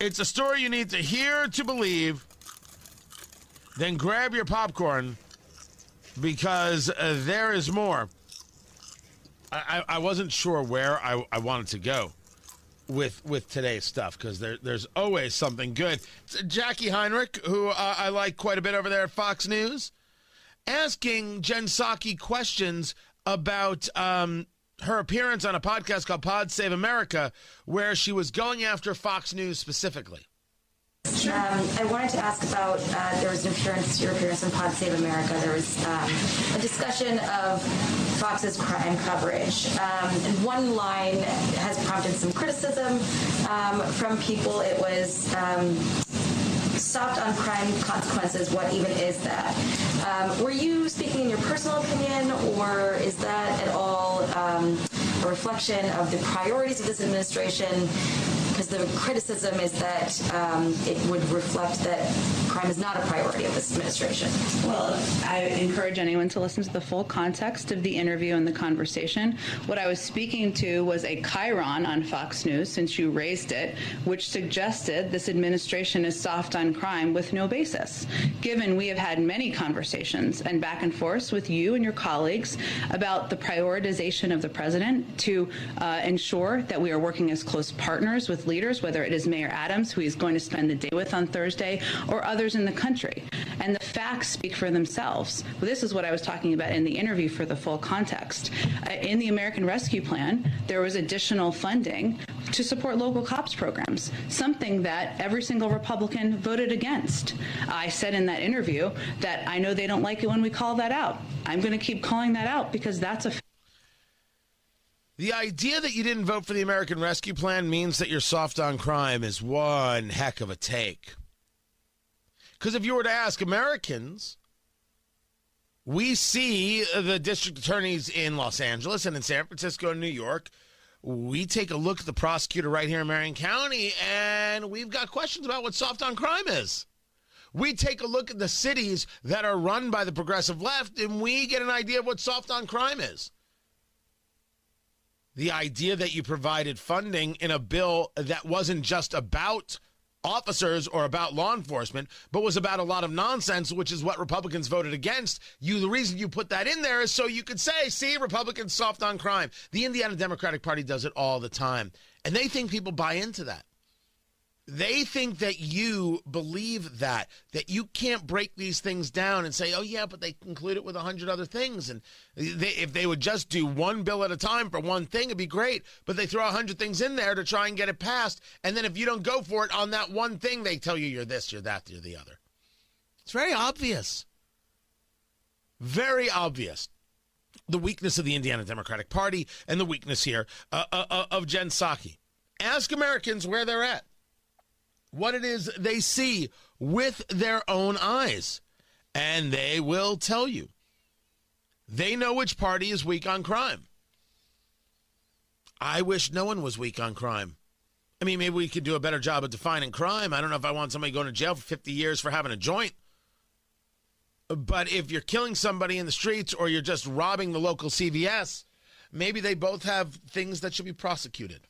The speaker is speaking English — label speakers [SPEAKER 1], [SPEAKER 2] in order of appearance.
[SPEAKER 1] It's a story you need to hear to believe. Then grab your popcorn because uh, there is more. I, I, I wasn't sure where I, I wanted to go with with today's stuff because there, there's always something good. Jacqui Heinrich, who uh, I like quite a bit over there at Fox News, asking Jen Psaki questions about um, her appearance on a podcast called Pod Save America, where she was going after Fox News specifically.
[SPEAKER 2] Um, I wanted to ask about uh, there was an appearance, your appearance in Pod Save America. There was um, a discussion of Fox's crime coverage, um, and one line has prompted some criticism um, from people. It was soft on crime consequences. What even is that? Um, were you speaking in your personal opinion, or is that at all um, a reflection of the priorities of this administration? Because the criticism is that um, it would reflect that crime is not a priority of this administration.
[SPEAKER 3] Well, I encourage anyone to listen to the full context of the interview and the conversation. What I was speaking to was a chyron on Fox News, since you raised it, which suggested this administration is soft on crime with no basis. Given we have had many conversations and back and forth with you and your colleagues about the prioritization of the president to uh, ensure that we are working as close partners with leaders, whether it is Mayor Adams, who he's going to spend the day with on Thursday, or others in the country. And the facts speak for themselves. This is what I was talking about in the interview for the full context. Uh, in the American Rescue Plan, there was additional funding to support local cops programs, something that every single Republican voted against. I said in that interview that I know they don't like it when we call that out. I'm going to keep calling that out because that's a
[SPEAKER 1] The idea that you didn't vote for the American Rescue Plan means that you're soft on crime is one heck of a take. Because if you were to ask Americans, we see the district attorneys in Los Angeles and in San Francisco and New York. We take a look at the prosecutor right here in Marion County, and we've got questions about what soft on crime is. We take a look at the cities that are run by the progressive left, and we get an idea of what soft on crime is. The idea that you provided funding in a bill that wasn't just about officers or about law enforcement, but was about a lot of nonsense, which is what Republicans voted against. You, the reason you put that in there is so you could say, see, Republicans soft on crime. The Indiana Democratic Party does it all the time. And they think people buy into that. They think that you believe that, that you can't break these things down and say, oh, yeah, but they conclude it with a hundred other things. And they, if they would just do one bill at a time for one thing, it'd be great. But they throw a hundred things in there to try and get it passed. And then if you don't go for it on that one thing, they tell you you're this, you're that, you're the other. It's very obvious. Very obvious the weakness of the Indiana Democratic Party and the weakness here uh, uh, of Jen Psaki. Ask Americans where they're at what it is they see with their own eyes, and they will tell you. They know which party is weak on crime. I wish no one was weak on crime. I mean, maybe we could do a better job of defining crime. I don't know if I want somebody going to jail for 50 years for having a joint. But if you're killing somebody in the streets or you're just robbing the local CVS, maybe they both have things that should be prosecuted.